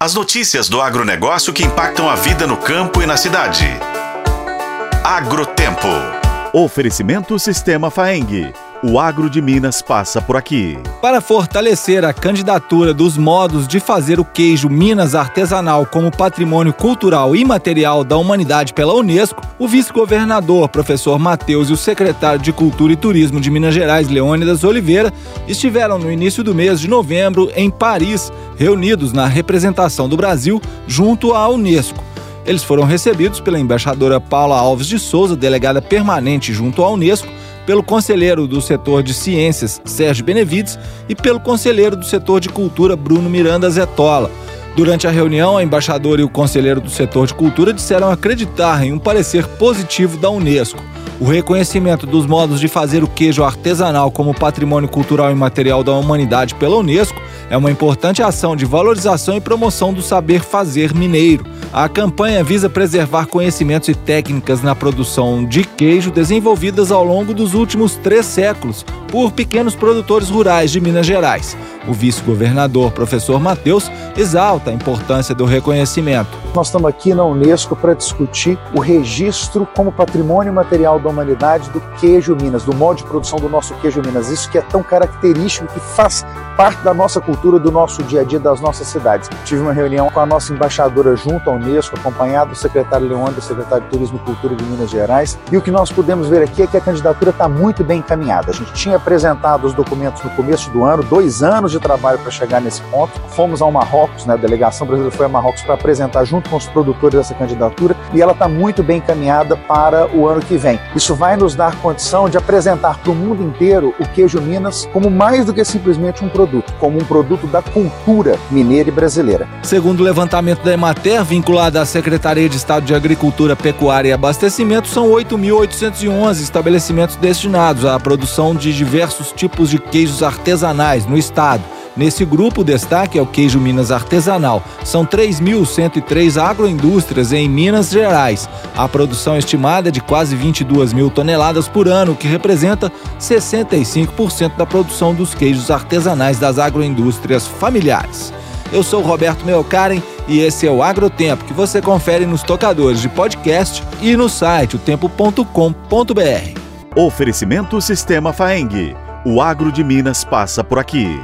As notícias do agronegócio que impactam a vida no campo e na cidade. Agrotempo. Oferecimento Sistema Faeng. O agro de Minas passa por aqui. Para fortalecer a candidatura dos modos de fazer o queijo Minas artesanal como patrimônio cultural e material da humanidade pela Unesco, o vice-governador, professor Matheus, e o secretário de Cultura e Turismo de Minas Gerais, Leônidas Oliveira, estiveram no início do mês de novembro em Paris, reunidos na representação do Brasil junto à Unesco. Eles foram recebidos pela embaixadora Paula Alves de Souza, delegada permanente junto à Unesco, pelo conselheiro do setor de ciências, Sérgio Benevides, e pelo conselheiro do setor de cultura, Bruno Miranda Zetola. Durante a reunião, a embaixadora e o conselheiro do setor de cultura disseram acreditar em um parecer positivo da Unesco. O reconhecimento dos modos de fazer o queijo artesanal como patrimônio cultural e material da humanidade pela Unesco é uma importante ação de valorização e promoção do saber fazer mineiro. A campanha visa preservar conhecimentos e técnicas na produção de queijo desenvolvidas ao longo dos últimos três séculos por pequenos produtores rurais de Minas Gerais. O vice-governador, professor Matheus, exalta a importância do reconhecimento. Nós estamos aqui na Unesco para discutir o registro como patrimônio material da humanidade do queijo Minas, do modo de produção do nosso queijo Minas. Isso que é tão característico, que faz parte da nossa cultura, do nosso dia a dia, das nossas cidades. Tive uma reunião com a nossa embaixadora junto à Unesco, acompanhado do secretário Leão, do secretário de Turismo e Cultura de Minas Gerais. E o que nós pudemos ver aqui é que a candidatura está muito bem encaminhada. A gente tinha apresentado os documentos no começo do ano, dois anos de trabalho para chegar nesse ponto. Fomos ao Marrocos, né, a delegação brasileira foi a Marrocos para apresentar junto com os produtores dessa candidatura e ela está muito bem encaminhada para o ano que vem. Isso vai nos dar condição de apresentar para o mundo inteiro o queijo Minas como mais do que simplesmente um produto, como um produto da cultura mineira e brasileira. Segundo o levantamento da Emater, vinculada à Secretaria de Estado de Agricultura, Pecuária e Abastecimento, são 8.811 estabelecimentos destinados à produção de diversos tipos de queijos artesanais no estado. Nesse grupo, o destaque é o queijo Minas artesanal. São 3.103 agroindústrias em Minas Gerais. A produção estimada é de quase 22 mil toneladas por ano, que representa 65% da produção dos queijos artesanais das agroindústrias familiares. Eu sou Roberto Meocaren e esse é o Agrotempo, que você confere nos tocadores de podcast e no site otempo.com.br. Oferecimento Sistema Faeng. O agro de Minas passa por aqui.